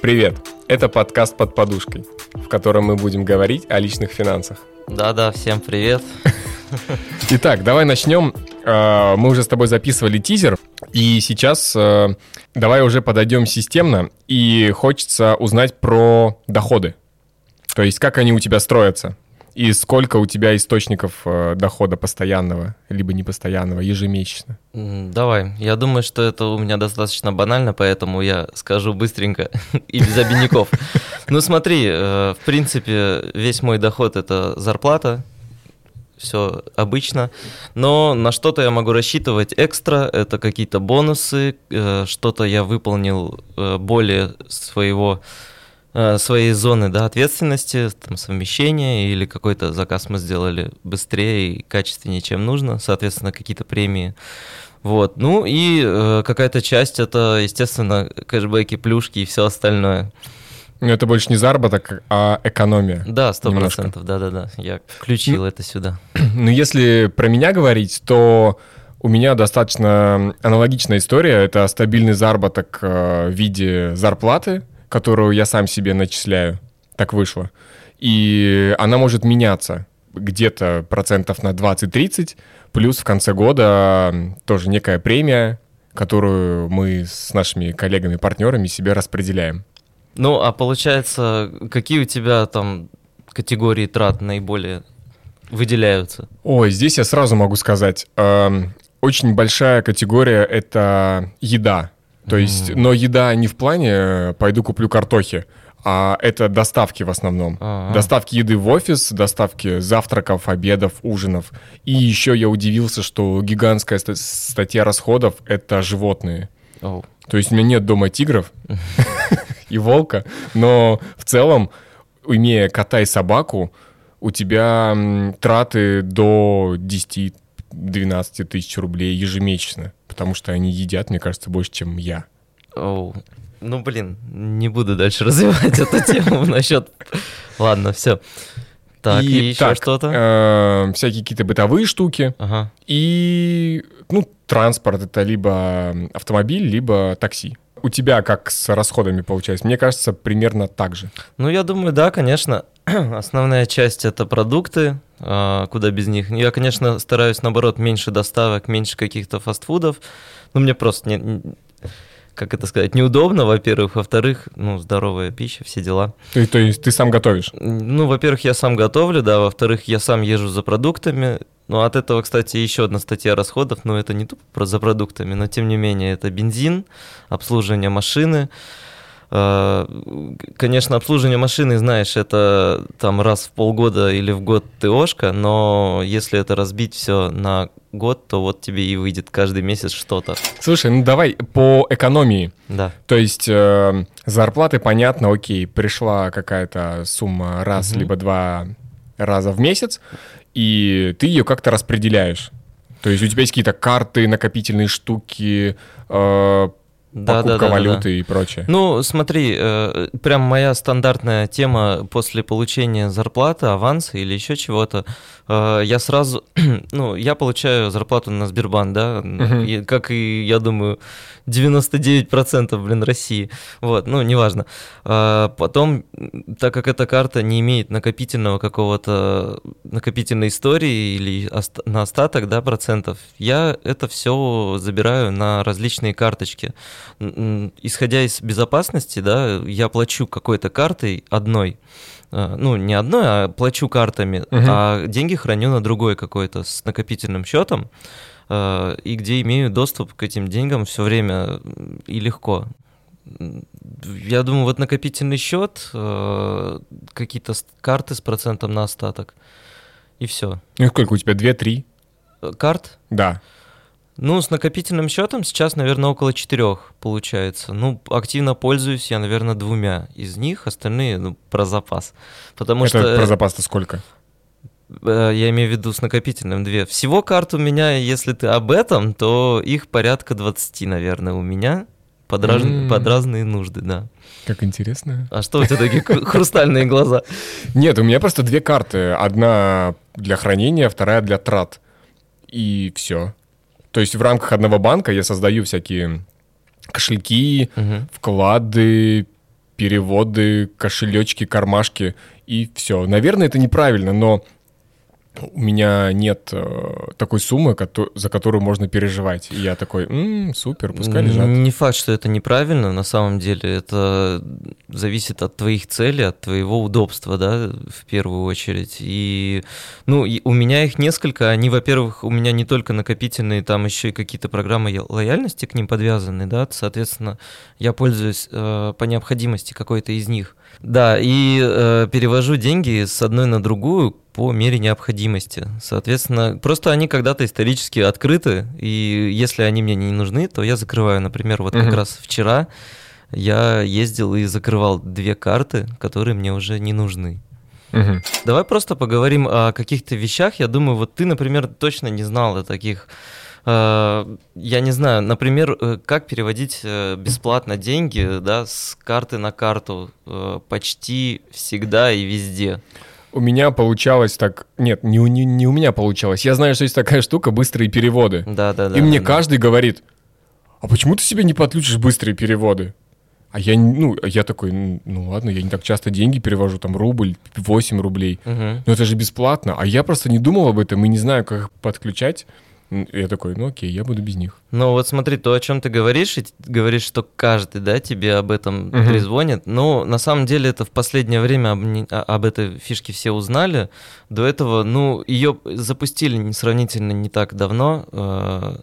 Привет! Это подкаст «Под подушкой», в котором мы будем говорить о личных финансах. Да-да, всем привет. Итак, давай начнем. А, мы уже с тобой записывали тизер, и сейчас а, давай уже подойдем системно, и хочется узнать про доходы. То есть как они у тебя строятся. И сколько у тебя источников э, дохода постоянного, либо непостоянного, ежемесячно? Давай. Я думаю, что это у меня достаточно банально, поэтому я скажу быстренько и без обиняков. Ну смотри, э, в принципе, весь мой доход — это зарплата, все обычно. Но на что-то я могу рассчитывать экстра, это какие-то бонусы, э, что-то я выполнил более своего своей зоны да, ответственности, там, совмещения или какой-то заказ мы сделали быстрее и качественнее, чем нужно, соответственно, какие-то премии. Вот. Ну и э, какая-то часть это, естественно, кэшбэки, плюшки и все остальное. Ну, это больше не заработок, а экономия. Да, сто процентов, да-да-да. Я включил ну, это сюда. Ну, если про меня говорить, то у меня достаточно аналогичная история. Это стабильный заработок э, в виде зарплаты – которую я сам себе начисляю. Так вышло. И она может меняться где-то процентов на 20-30, плюс в конце года тоже некая премия, которую мы с нашими коллегами-партнерами себе распределяем. Ну, а получается, какие у тебя там категории трат наиболее выделяются? Ой, здесь я сразу могу сказать. Э, очень большая категория — это еда. То есть, но еда не в плане э, «пойду куплю картохи», а это доставки в основном. А-а-а. Доставки еды в офис, доставки завтраков, обедов, ужинов. И еще я удивился, что гигантская статья расходов — это животные. Oh. То есть у меня нет дома тигров и волка, но в целом, имея кота и собаку, у тебя траты до 10 12 тысяч рублей ежемесячно, потому что они едят, мне кажется, больше, чем я. Оу. Ну, блин, не буду дальше развивать эту тему насчет... Ладно, все. Так, и, и еще что-то? Э, всякие какие-то бытовые штуки. Ага. И, ну, транспорт это либо автомобиль, либо такси. У тебя как с расходами получается? Мне кажется, примерно так же. Ну, я думаю, да, конечно. Основная часть это продукты, а, куда без них. Я, конечно, стараюсь, наоборот, меньше доставок, меньше каких-то фастфудов. Ну, мне просто не, как это сказать, неудобно, во-первых. Во-вторых, ну, здоровая пища, все дела. То, то есть ты сам готовишь? Ну, во-первых, я сам готовлю, да. Во-вторых, я сам езжу за продуктами. Ну, от этого, кстати, еще одна статья расходов. Но это не тупо за продуктами, но тем не менее, это бензин, обслуживание машины. А, конечно, обслуживание машины, знаешь, это там раз в полгода или в год ТОшка, но если это разбить все на год, то вот тебе и выйдет каждый месяц что-то. Слушай, ну давай по экономии. Да. То есть э, зарплаты, понятно, окей, пришла какая-то сумма раз угу. либо два раза в месяц, и ты ее как-то распределяешь. То есть у тебя есть какие-то карты, накопительные штуки, э, да, покупка да, да, валюты да, да. и прочее. Ну, смотри, э, прям моя стандартная тема после получения зарплаты, аванса или еще чего-то, э, я сразу, ну, я получаю зарплату на Сбербанк, да, и, как и, я думаю, 99% блин, России. Вот, ну, неважно. А потом, так как эта карта не имеет накопительного какого-то, накопительной истории или на остаток, да, процентов, я это все забираю на различные карточки. Исходя из безопасности, да, я плачу какой-то картой одной, а, ну, не одной, а плачу картами, угу. а деньги храню на другой какой-то с накопительным счетом. Э, и где имею доступ к этим деньгам все время и легко. Я думаю, вот накопительный счет, э, какие-то карты с процентом на остаток, и все. Ну, сколько у тебя? Две-три? Карт? Да. Ну, с накопительным счетом сейчас, наверное, около четырех получается. Ну, активно пользуюсь я, наверное, двумя из них, остальные, ну, про запас. Потому Это что... про запас-то сколько? Э, я имею в виду с накопительным две. Всего карт у меня, если ты об этом, то их порядка 20, наверное, у меня. Под, раз... mm. под разные нужды, да. Как интересно. А что у тебя такие хрустальные глаза? Нет, у меня просто две карты. Одна для хранения, вторая для трат. И все. То есть в рамках одного банка я создаю всякие кошельки, вклады, переводы, кошелечки, кармашки и все. Наверное, это неправильно, но у меня нет э, такой суммы, за которую можно переживать. И я такой, м-м, супер, пускай лежат. Не факт, что это неправильно, на самом деле. Это зависит от твоих целей, от твоего удобства, да, в первую очередь. И, ну, и у меня их несколько. Они, во-первых, у меня не только накопительные, там еще и какие-то программы лояльности к ним подвязаны, да. Соответственно, я пользуюсь э, по необходимости какой-то из них. Да, и э, перевожу деньги с одной на другую по мере необходимости. Соответственно, просто они когда-то исторически открыты, и если они мне не нужны, то я закрываю. Например, вот как раз вчера я ездил и закрывал две карты, которые мне уже не нужны. Угу. Давай просто поговорим о каких-то вещах. Я думаю, вот ты, например, точно не знал о таких. Э, я не знаю, например, э, как переводить э, бесплатно деньги да, с карты на карту почти всегда и везде. У меня получалось так... Нет, не, не, не у меня получалось. Я знаю, что есть такая штука — быстрые переводы. Да, да, да. И мне да, каждый да. говорит, а почему ты себе не подключишь быстрые переводы? А я, ну, я такой, ну ладно, я не так часто деньги перевожу, там рубль, 8 рублей. Угу. Но это же бесплатно. А я просто не думал об этом и не знаю, как их подключать. Я такой, ну окей, я буду без них. Ну вот смотри, то, о чем ты говоришь, и говоришь, что каждый, да, тебе об этом угу. трезвонит. Ну, на самом деле, это в последнее время об, а, об этой фишке все узнали. До этого, ну, ее запустили сравнительно не так давно. Э,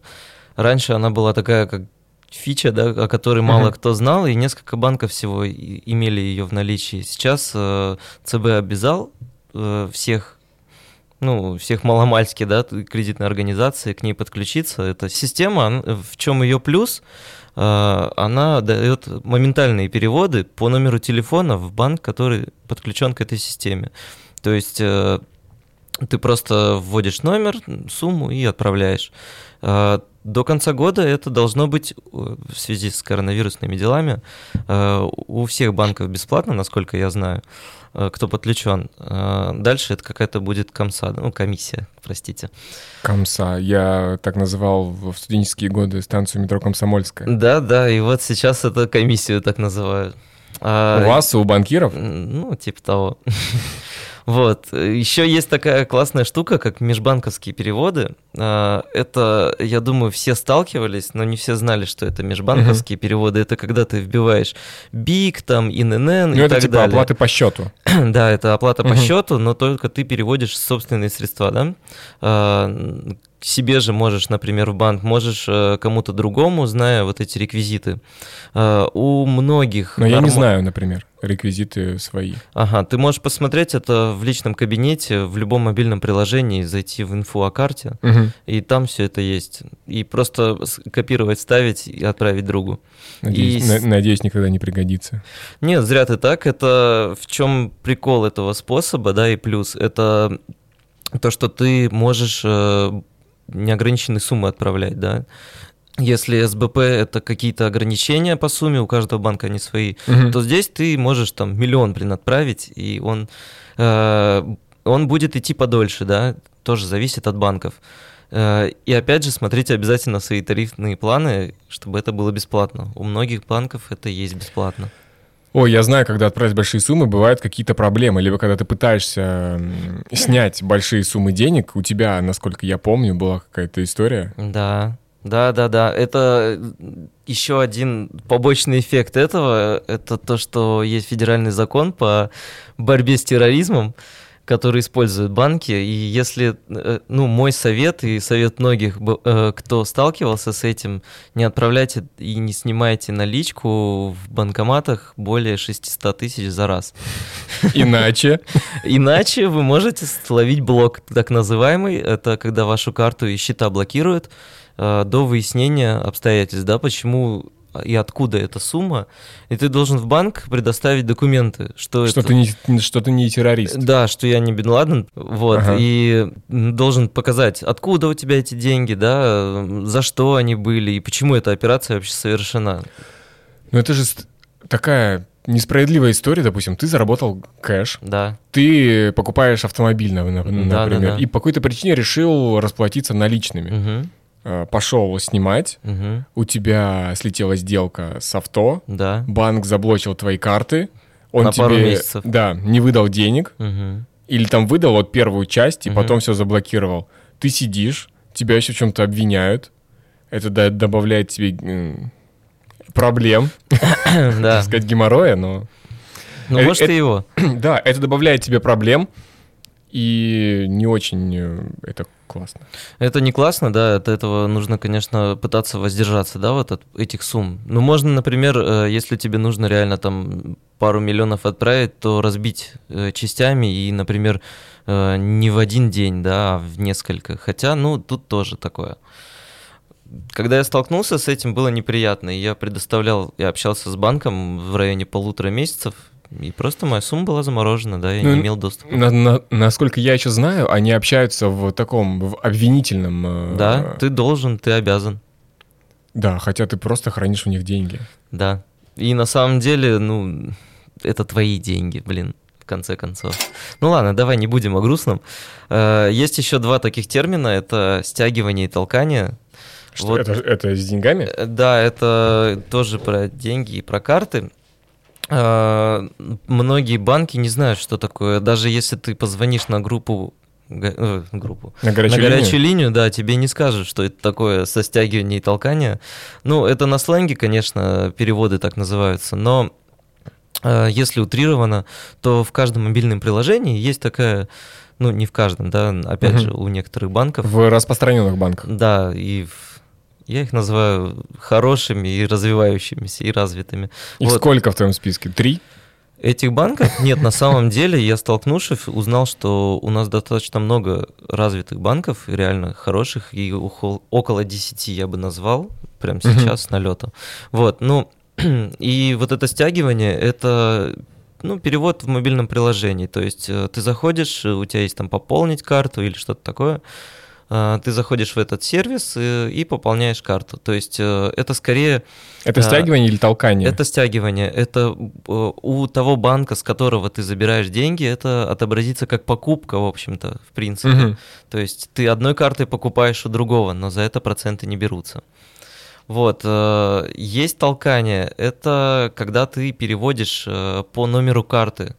раньше она была такая, как фича, да, о которой мало uh-huh. кто знал, и несколько банков всего имели ее в наличии. Сейчас э, ЦБ обязал э, всех ну, всех маломальски, да, кредитной организации к ней подключиться. Эта система, в чем ее плюс? А, она дает моментальные переводы по номеру телефона в банк, который подключен к этой системе. То есть э, ты просто вводишь номер, сумму и отправляешь. До конца года это должно быть э, в связи с коронавирусными делами э, у всех банков бесплатно, насколько я знаю. Э, кто подключен. Дальше это какая-то будет комса, ну, комиссия, простите. Комса. Я так называл в студенческие годы станцию метро Комсомольская. Да, да, и вот сейчас это комиссию так называют. А, у вас, у банкиров? Ну, типа того. Вот. Еще есть такая классная штука, как межбанковские переводы. А, это, я думаю, все сталкивались, но не все знали, что это межбанковские uh-huh. переводы. Это когда ты вбиваешь БИК, там, ИНН ну, и это так типа далее. оплаты по счету. да, это оплата uh-huh. по счету, но только ты переводишь собственные средства, да? Себе же можешь, например, в банк, можешь э, кому-то другому, зная вот эти реквизиты. Э, у многих... Но норм... я не знаю, например, реквизиты свои. Ага, ты можешь посмотреть это в личном кабинете, в любом мобильном приложении, зайти в инфу о карте, угу. и там все это есть. И просто копировать, ставить и отправить другу. Надеюсь, и... надеюсь никогда не пригодится. Нет, зря ты так. Это в чем прикол этого способа, да, и плюс. Это то, что ты можешь неограниченные суммы отправлять, да. Если СБП это какие-то ограничения по сумме, у каждого банка они свои, угу. то здесь ты можешь там миллион, блин, отправить, и он, э, он будет идти подольше, да, тоже зависит от банков. Э, и опять же, смотрите обязательно свои тарифные планы, чтобы это было бесплатно. У многих банков это есть бесплатно. Ой, я знаю, когда отправить большие суммы, бывают какие-то проблемы. Либо когда ты пытаешься снять большие суммы денег, у тебя, насколько я помню, была какая-то история. Да, да, да, да. Это еще один побочный эффект этого. Это то, что есть федеральный закон по борьбе с терроризмом которые используют банки. И если, э, ну, мой совет и совет многих, э, кто сталкивался с этим, не отправляйте и не снимайте наличку в банкоматах более 600 тысяч за раз. Иначе? Иначе вы можете словить блок, так называемый. Это когда вашу карту и счета блокируют э, до выяснения обстоятельств, да, почему и откуда эта сумма, и ты должен в банк предоставить документы, что, что это... Ты не, что ты не террорист. Да, что я не Бен Ладен, вот, ага. и должен показать, откуда у тебя эти деньги, да, за что они были, и почему эта операция вообще совершена. Ну это же такая несправедливая история, допустим, ты заработал кэш, да. ты покупаешь автомобиль, например, да, да, да. и по какой-то причине решил расплатиться наличными. Угу пошел снимать, Мгм. у тебя слетела сделка с авто, Да. банк заблочил твои карты, он На тебе пару месяцев. да, не выдал денег, Мгм. или там выдал вот первую часть и Мгм. потом все заблокировал. Ты сидишь, тебя еще в чем-то обвиняют, это да- добавляет тебе проблем, Да. сказать, геморроя, но... Ну, Э, может, это- и его. Да, это добавляет тебе проблем, и не очень э, это классно. Это не классно, да, от этого нужно, конечно, пытаться воздержаться, да, вот от этих сумм. Ну, можно, например, э, если тебе нужно реально там пару миллионов отправить, то разбить э, частями и, например, э, не в один день, да, а в несколько. Хотя, ну, тут тоже такое. Когда я столкнулся с этим, было неприятно. Я предоставлял, я общался с банком в районе полутора месяцев, и просто моя сумма была заморожена, да, я Ну, не имел доступа. На- на- насколько я еще знаю, они общаются в таком в обвинительном... э, Да, ты должен, ты обязан. Да, хотя ты просто хранишь у них деньги. Да. И на самом деле, ну, это твои деньги, блин, в конце концов. Ну ладно, давай не будем о грустном. Э, Есть еще два таких термина, это стягивание и толкание. Что, Вот. это, это с деньгами? Э, Да, это тоже про деньги и про карты. Э, Многие банки не знают, что такое. Даже если ты позвонишь на группу э, группу. На горячую, на горячую линию? линию, да, тебе не скажут, что это такое со стягивание и толкание. Ну, это на сленге, конечно, переводы так называются, но э, если утрированно, то в каждом мобильном приложении есть такая, ну, не в каждом, да, опять Мгм. же, у некоторых банков. В распространенных банках. Да, и в- я их называю хорошими и развивающимися, и развитыми. Их Вот. сколько в твоем списке? Три? Этих банков нет, на самом деле я столкнувшись, узнал, что у нас достаточно много развитых банков, и реально хороших, и около 10 я бы назвал, прямо сейчас с налета. Вот, ну, и вот это стягивание, это ну, перевод в мобильном приложении. То есть э, ты заходишь, э, у тебя есть там пополнить карту или что-то такое, ты заходишь в этот сервис э, и пополняешь карту. То есть э, это скорее Это стягивание или толкание? это стягивание. Это э, у того банка, с которого ты забираешь деньги, это отобразится как покупка, в общем-то, в принципе. Мгм. То есть ты одной картой покупаешь у другого, но за это проценты не берутся. Вот, э, есть толкание. Это когда ты переводишь э, по номеру карты.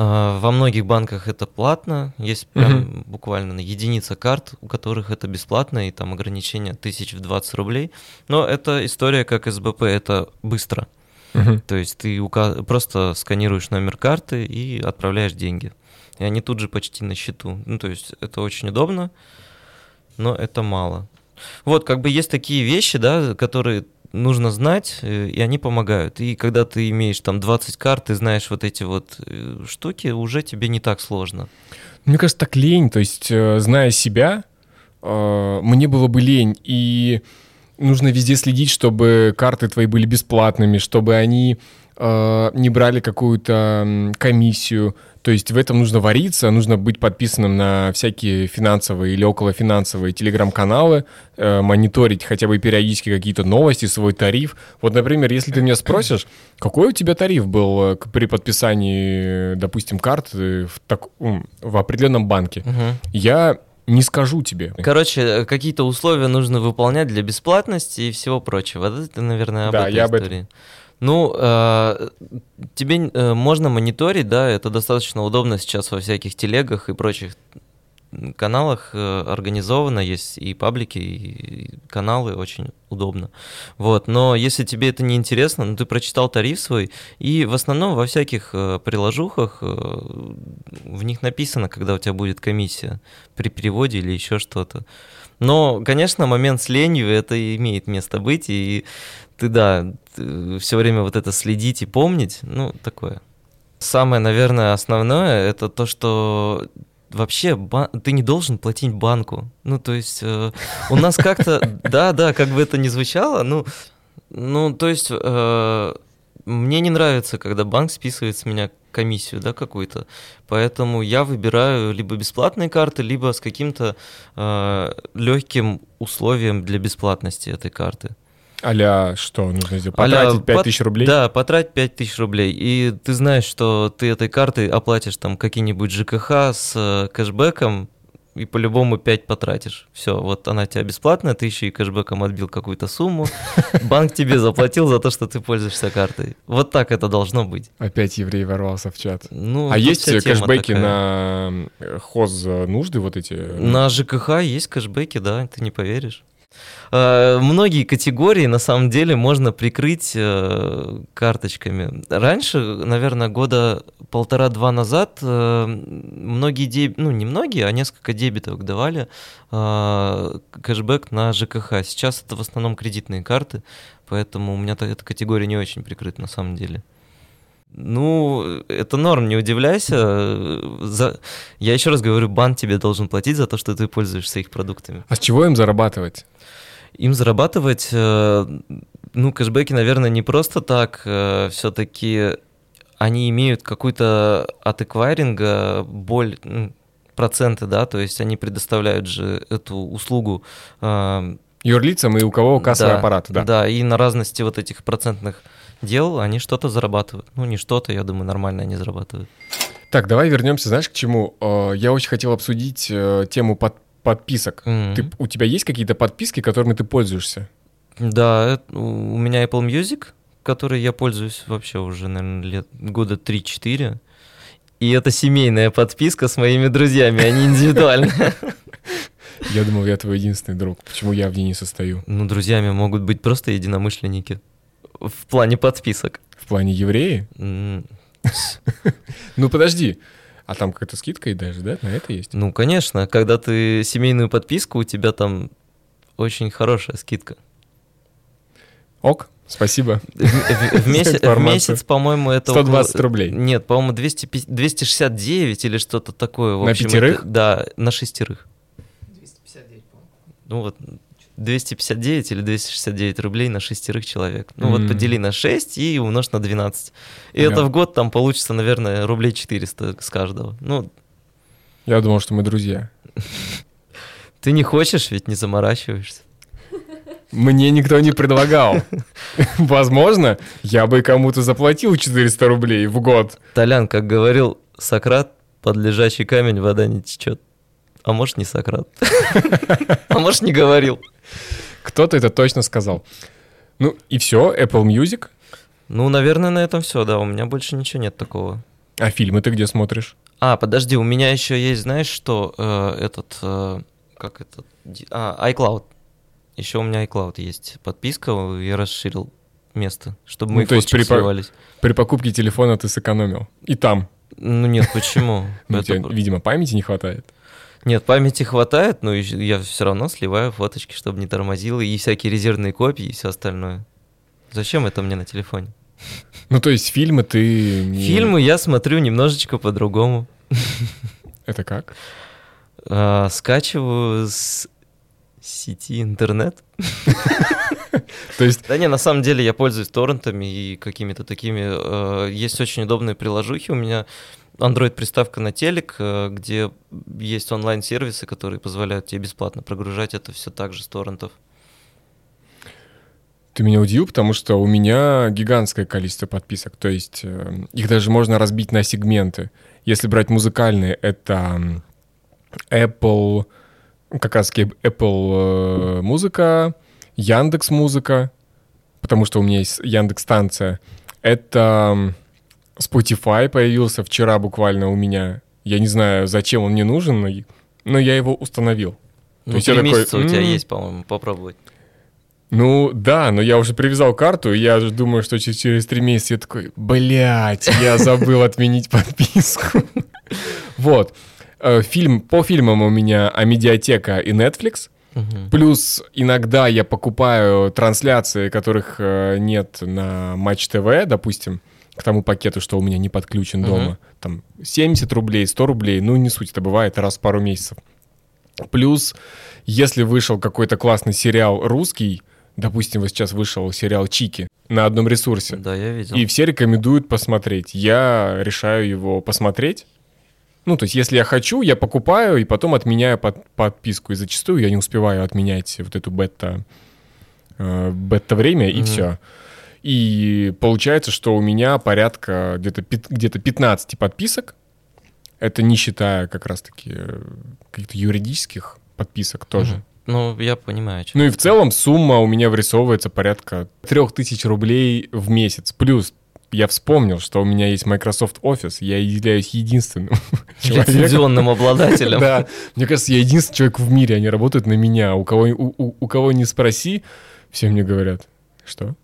Э, Во многих банках это платно, есть прям буквально единица карт, у которых это бесплатно, и там ограничение тысяч в 20 рублей. Но это история как СБП, это быстро. Мгм. То есть ты ука- просто сканируешь номер карты и отправляешь деньги. И они тут же почти на счету. Ну, то есть это очень удобно, но это мало. Вот, как бы есть такие вещи, да, которые нужно знать, э, и они помогают. И когда ты имеешь там 20 карт, ты знаешь вот эти вот э, штуки, уже тебе не так сложно. Мне кажется, так лень. То есть, э, зная себя, мне было бы лень. И нужно везде следить, чтобы карты твои были бесплатными, чтобы они не брали какую-то комиссию. То есть в этом нужно вариться, нужно быть подписанным на всякие финансовые или околофинансовые телеграм-каналы, э, мониторить хотя бы периодически какие-то новости, свой тариф. Вот, например, если ты меня спросишь, какой у тебя тариф был э, при подписании, допустим, карты в, так- в определенном банке, Мгм. я не скажу тебе. Короче, э, какие-то условия нужно выполнять для бесплатности и всего прочего. Вот Это, наверное, об Да, этой я об этом. Ну, э, тебе э, можно мониторить, да, это достаточно удобно сейчас во всяких телегах и прочих каналах э, организовано, есть и паблики, и каналы, очень удобно. Вот, но если тебе это не интересно, ну, ты прочитал тариф свой, и в основном во всяких э, приложухах э, в них написано, когда у тебя будет комиссия при переводе или еще что-то. Но, конечно, момент с ленью это имеет место быть, и ты, да, все время вот это следить и помнить, ну, такое. Самое, наверное, основное, это то, что вообще ба- ты не должен платить банку. Ну, то есть э, у нас как-то, да, да, как бы это ни звучало, ну, ну, то есть э, мне не нравится, когда банк списывает с меня комиссию, да, какую-то. Поэтому я выбираю либо бесплатные карты, либо с каким-то э, легким условием для бесплатности этой карты. Аля, что нужно сделать? Потратить 5 пот- тысяч рублей? Да, потрать 5000 рублей. И ты знаешь, что ты этой картой оплатишь там какие-нибудь ЖКХ с э, кэшбэком, и по-любому 5 потратишь. Все, вот она тебя бесплатная, ты еще и кэшбэком отбил какую-то сумму. Банк тебе заплатил за то, что ты пользуешься картой. Вот так это должно быть. Опять еврей ворвался в чат. Ну, а есть кэшбэки такая. на э, хоз нужды вот эти? На ЖКХ есть кэшбэки, да, ты не поверишь. Э, Многие категории на самом деле можно прикрыть э, карточками. Раньше, наверное, года полтора-два назад э, многие деб... ну не многие, а несколько дебетовок давали кэшбэк на ЖКХ. Сейчас это в основном кредитные карты, поэтому у меня та- эта категория не очень прикрыта на самом деле. Ну, это норм, не удивляйся. За... Я еще раз говорю, банк тебе должен платить за то, что ты пользуешься их продуктами. А с чего им зарабатывать? Им зарабатывать, э, ну, кэшбэки, наверное, не просто так. Все-таки они имеют какую-то от эквайринга боль, проценты, да, то есть они предоставляют же эту услугу. э, Юрлицам и у кого кассовый да, аппарат, да. Да, и на разности вот этих процентных дел они что-то зарабатывают. Ну, не что-то, я думаю, нормально они зарабатывают. Так, давай вернемся, знаешь, к чему? Э, Я очень хотел обсудить э, тему под- подписок. Мгм. Ты, у тебя есть какие-то подписки, которыми ты пользуешься? Да, у меня Apple Music, который я пользуюсь вообще уже, наверное, лет года 3-4. И это семейная подписка с моими друзьями, а не индивидуальная. Я думал, я твой единственный друг. Почему я в ней не состою? Ну, друзьями могут быть просто единомышленники. В плане подписок. В плане евреи? Ну подожди. А там какая-то скидка и даже, да? На это есть? Ну, конечно, когда ты семейную подписку, у тебя там очень хорошая скидка. Ок, спасибо. В, в- в меся- в информацию. месяц, по-моему, это 120 около- рублей. Нет, по-моему, 250 269 или что-то такое. В На пятерых? это- да, на шестерых. 259, по-моему. Ну вот 259 или 269 рублей на шестерых человек. Ну М. вот подели на 6 и умножь на 12. И Да. это в год там получится, наверное, рублей 400 с каждого. Ну, Я думал, что мы друзья. ты не хочешь, ведь не заморачиваешься. Мне никто не предлагал. Возможно, я бы кому-то заплатил 400 рублей в год. Толян, как говорил Сократ, под лежачий камень вода не течет. А может, не Сократ. А может, не говорил. Кто-то это точно сказал. Ну и все, Apple Music. Ну, наверное, на этом все, да. У меня больше ничего нет такого. А фильмы ты где смотришь? А, подожди, у меня еще есть, знаешь, что э, этот, э, как этот, а, iCloud. Еще у меня iCloud есть подписка, я расширил место, чтобы Ну, мы то есть при сливались. При покупке телефона ты сэкономил. И там. Ну нет, почему? Ну, тебе, видимо, памяти не хватает. Нет, памяти хватает, но я все равно сливаю фоточки, чтобы не тормозило, и всякие резервные копии, и все остальное. Зачем это мне на телефоне? Ну, то есть фильмы ты... Фильмы я смотрю немножечко по-другому. Это как? А, скачиваю с сети интернет. То есть, Да не, на самом деле я пользуюсь торрентами и какими-то такими. э, Есть очень удобные приложухи. У меня Android-приставка на телек, э, где есть онлайн-сервисы, которые позволяют тебе бесплатно прогружать это все так же с торрентов. ты меня удивил, потому что у меня гигантское количество подписок. То есть э, их даже можно разбить на сегменты. Если брать музыкальные, это Apple, как раз Apple э, музыка, Яндекс музыка, потому что у меня есть Яндекс станция. Это Spotify появился вчера буквально у меня. Я не знаю, зачем он мне нужен, но, я его установил. Ну, есть я три такой, месяца у тебя «М». есть, по-моему, попробовать. Ну да, но я уже привязал карту, и я же думаю, что че- через три месяца я такой, блядь, я забыл отменить подписку. Вот. Э, Фильм, по фильмам у меня Амедиатека и Netflix. Мгм. Плюс иногда я покупаю трансляции, которых э, нет на Матч ТВ, допустим, к тому пакету, что у меня не подключен дома. Там 70 рублей, 100 рублей, ну не суть, это бывает раз в пару месяцев. Плюс, если вышел какой-то классный сериал русский, допустим, вот сейчас вышел сериал Чики на одном ресурсе, Да, я видел. и все рекомендуют посмотреть. Я решаю его посмотреть. Ну, то есть, если я хочу, я покупаю и потом отменяю под- подписку. И зачастую я не успеваю отменять вот эту бета, э, бета-время, и Мгм. все. И получается, что у меня порядка где-то где-то 15 подписок. Это не считая как раз-таки э, каких-то юридических подписок тоже. Мгм. Ну, я понимаю. Ну и в целом сумма у меня вырисовывается порядка 3000 рублей в месяц. Плюс я вспомнил, что у меня есть Microsoft Office, я являюсь единственным лицензионным обладателем. Да, мне кажется, я единственный человек в мире, они работают на меня. У кого, у, у- у кого не спроси, все мне говорят, что?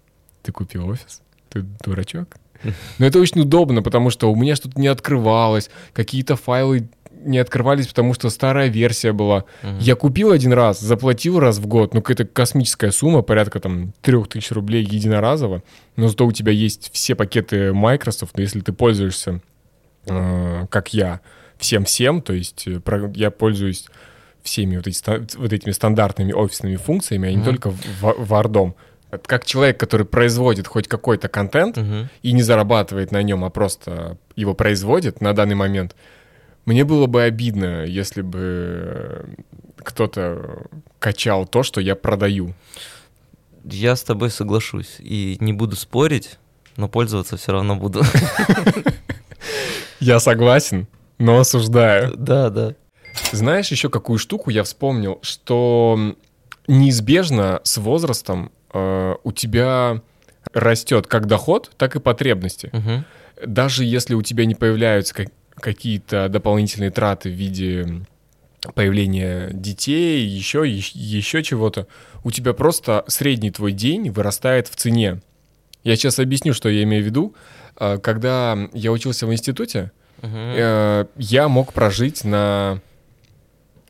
Ты купил офис? Ты дурачок? Но это очень удобно, потому что у меня что-то не открывалось, какие-то файлы не открывались, потому что старая версия была. Мгм. Я купил один раз, заплатил раз в год, ну какая-то космическая сумма, порядка там 3000 рублей единоразово, но зато у тебя есть все пакеты Microsoft, но если ты пользуешься, э, как я, всем-всем, то есть э, про- я пользуюсь всеми вот, эти вот этими стандартными офисными функциями, а не Мгм. только в- Word'ом. Это Как человек, который производит хоть какой-то контент Мгм. и не зарабатывает на нем, а просто его производит на данный момент, мне было бы обидно, если бы э, кто-то качал то, что я продаю. Я с тобой соглашусь и не буду спорить, но пользоваться все равно буду. Я согласен, но осуждаю. Да, да. Знаешь еще какую штуку я вспомнил, что неизбежно с возрастом у тебя растет как доход, так и потребности. Мгм. Даже если у тебя не появляются как- какие-то дополнительные траты в виде появления детей, еще, еще чего-то, у тебя просто средний твой день вырастает в цене. Я сейчас объясню, что я имею в виду. Э, Когда я учился в институте, э, я мог прожить на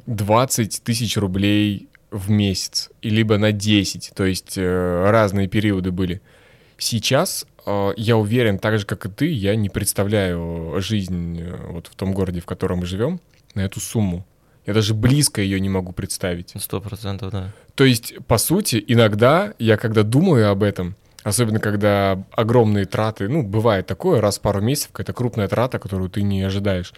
20 тысяч рублей в месяц, и либо на 10, то есть э, разные периоды были. Сейчас э, я уверен, так же, как и ты, я не представляю жизнь э, вот в том городе, в котором мы живем, на эту сумму. Я даже близко ее не могу представить. Сто процентов, да. То есть, по сути, иногда я, когда думаю об этом, особенно когда огромные траты, ну, бывает такое, раз в пару месяцев, какая-то крупная трата, которую ты не ожидаешь,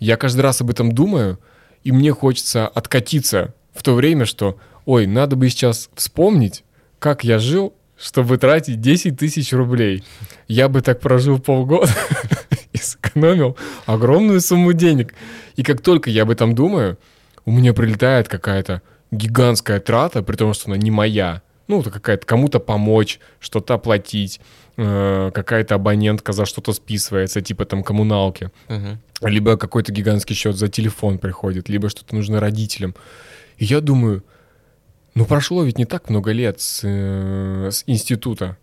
я каждый раз об этом думаю, и мне хочется откатиться в то время, что, ой, надо бы сейчас вспомнить, как я жил, чтобы тратить 10 тысяч рублей. Я бы так прожил полгода и сэкономил огромную сумму денег. И как только я об этом думаю, у меня прилетает какая-то гигантская трата, при том, что она не моя. Ну, это какая-то кому-то помочь, что-то оплатить, э, какая-то абонентка за что-то списывается, типа там коммуналки. Мгм. Либо какой-то гигантский счет за телефон приходит, либо что-то нужно родителям. И я думаю, ну прошло ведь не так много лет с, э, с института.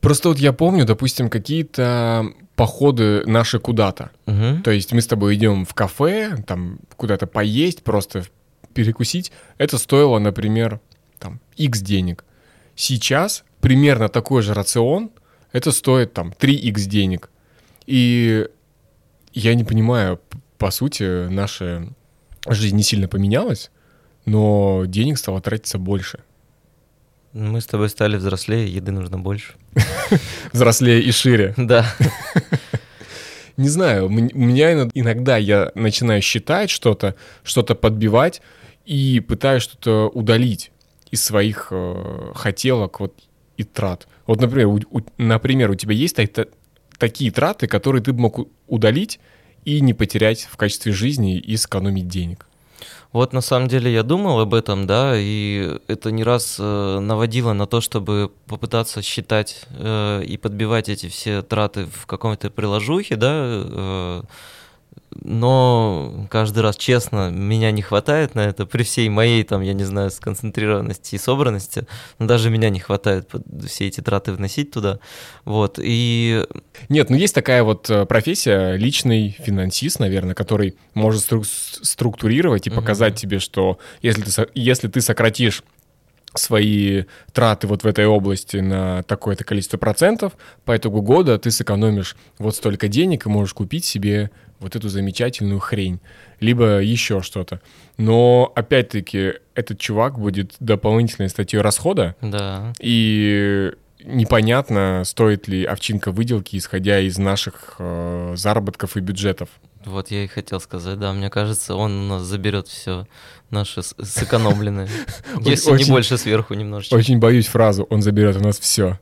Просто вот я помню, допустим, какие-то походы наши куда-то. Мгм. То есть мы с тобой идем в кафе, там куда-то поесть, просто перекусить. Это стоило, например, там X денег. Сейчас примерно такой же рацион, это стоит там 3X денег. И я не понимаю, по сути, наша жизнь не сильно поменялась, но денег стало тратиться больше. Мы с тобой стали взрослее, еды нужно больше. Взрослее и шире. Да. Не знаю, у меня ино- иногда я начинаю считать что-то, что-то подбивать и пытаюсь что-то удалить из своих э, хотелок вот, и трат. Вот, например, у, у- например, у тебя есть та- та- такие траты, которые ты бы мог удалить и не потерять в качестве жизни и сэкономить денег. Вот на самом деле я думал об этом, да, и это не раз э, наводило на то, чтобы попытаться считать э, и подбивать эти все траты в каком-то приложухе, да, э, но каждый раз, честно, меня не хватает на это, при всей моей, там, я не знаю, сконцентрированности и собранности, но даже меня не хватает все эти траты вносить туда, вот, и Нет, ну есть такая вот э, профессия, личный финансист, наверное, который может стру- структурировать и показать тебе, что если ты, если ты сократишь свои траты вот в этой области на такое-то количество процентов, по итогу года ты сэкономишь вот столько денег и можешь купить себе вот эту замечательную хрень, либо еще что-то. Но, опять-таки, этот чувак будет дополнительной статьей расхода, да, и непонятно, стоит ли овчинка выделки, исходя из наших э, заработков и бюджетов. Вот я и хотел сказать, да, мне кажется, он у нас заберет все наше с- сэкономленное. Если не больше сверху немножечко. Очень боюсь фразу «он заберет у нас все».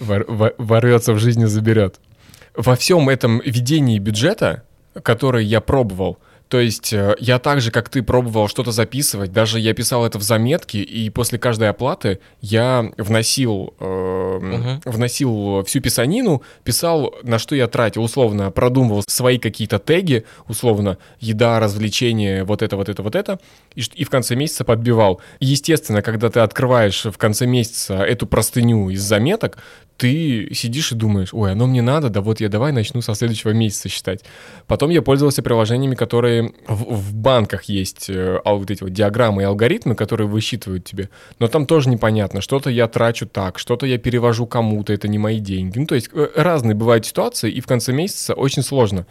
ворвется в жизнь и заберет. Во всем этом ведении бюджета которые я пробовал. То есть э, я так же, как ты, пробовал что-то записывать, даже я писал это в заметки, и после каждой оплаты я вносил, э, Мгм. вносил всю писанину, писал, на что я тратил, условно, продумывал свои какие-то теги, условно, еда, развлечения, вот это, вот это, вот это, и, и в конце месяца подбивал. И, естественно, когда ты открываешь в конце месяца эту простыню из заметок, ты сидишь и думаешь, ой, оно мне надо, да вот я давай начну со следующего месяца считать. Потом я пользовался приложениями, которые в, в банках есть, э, а вот эти вот диаграммы и алгоритмы, которые высчитывают тебе. Но там тоже непонятно, что-то я трачу так, что-то я перевожу кому-то, это не мои деньги. Ну, то есть э, разные бывают ситуации, и в конце месяца очень сложно.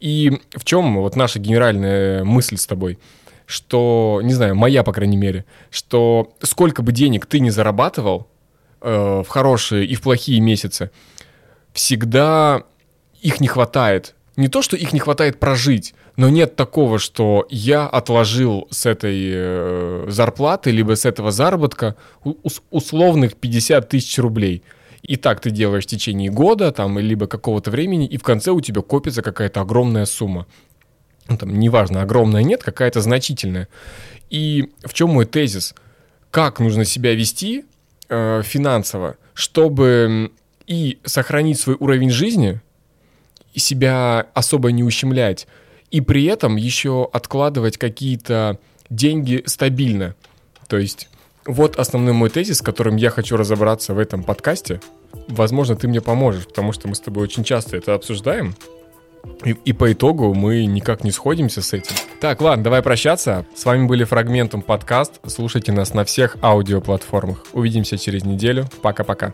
И в чем вот наша генеральная мысль с тобой? Что, не знаю, моя, по крайней мере, что сколько бы денег ты не зарабатывал, э, в хорошие и в плохие месяцы, всегда их не хватает. Не то, что их не хватает прожить, но нет такого, что я отложил с этой э, зарплаты, либо с этого заработка условных 50 тысяч рублей. И так ты делаешь в течение года, там, либо какого-то времени, и в конце у тебя копится какая-то огромная сумма. Ну, там, неважно, огромная нет, какая-то значительная. И в чем мой тезис? Как нужно себя вести э, финансово, чтобы и сохранить свой уровень жизни, и себя особо не ущемлять, и при этом еще откладывать какие-то деньги стабильно. То есть вот основной мой тезис, с которым я хочу разобраться в этом подкасте. Возможно, ты мне поможешь, потому что мы с тобой очень часто это обсуждаем. И, и по итогу мы никак не сходимся с этим. Так, ладно, давай прощаться. С вами были Фрагментум подкаст. Слушайте нас на всех аудиоплатформах. Увидимся через неделю. Пока-пока.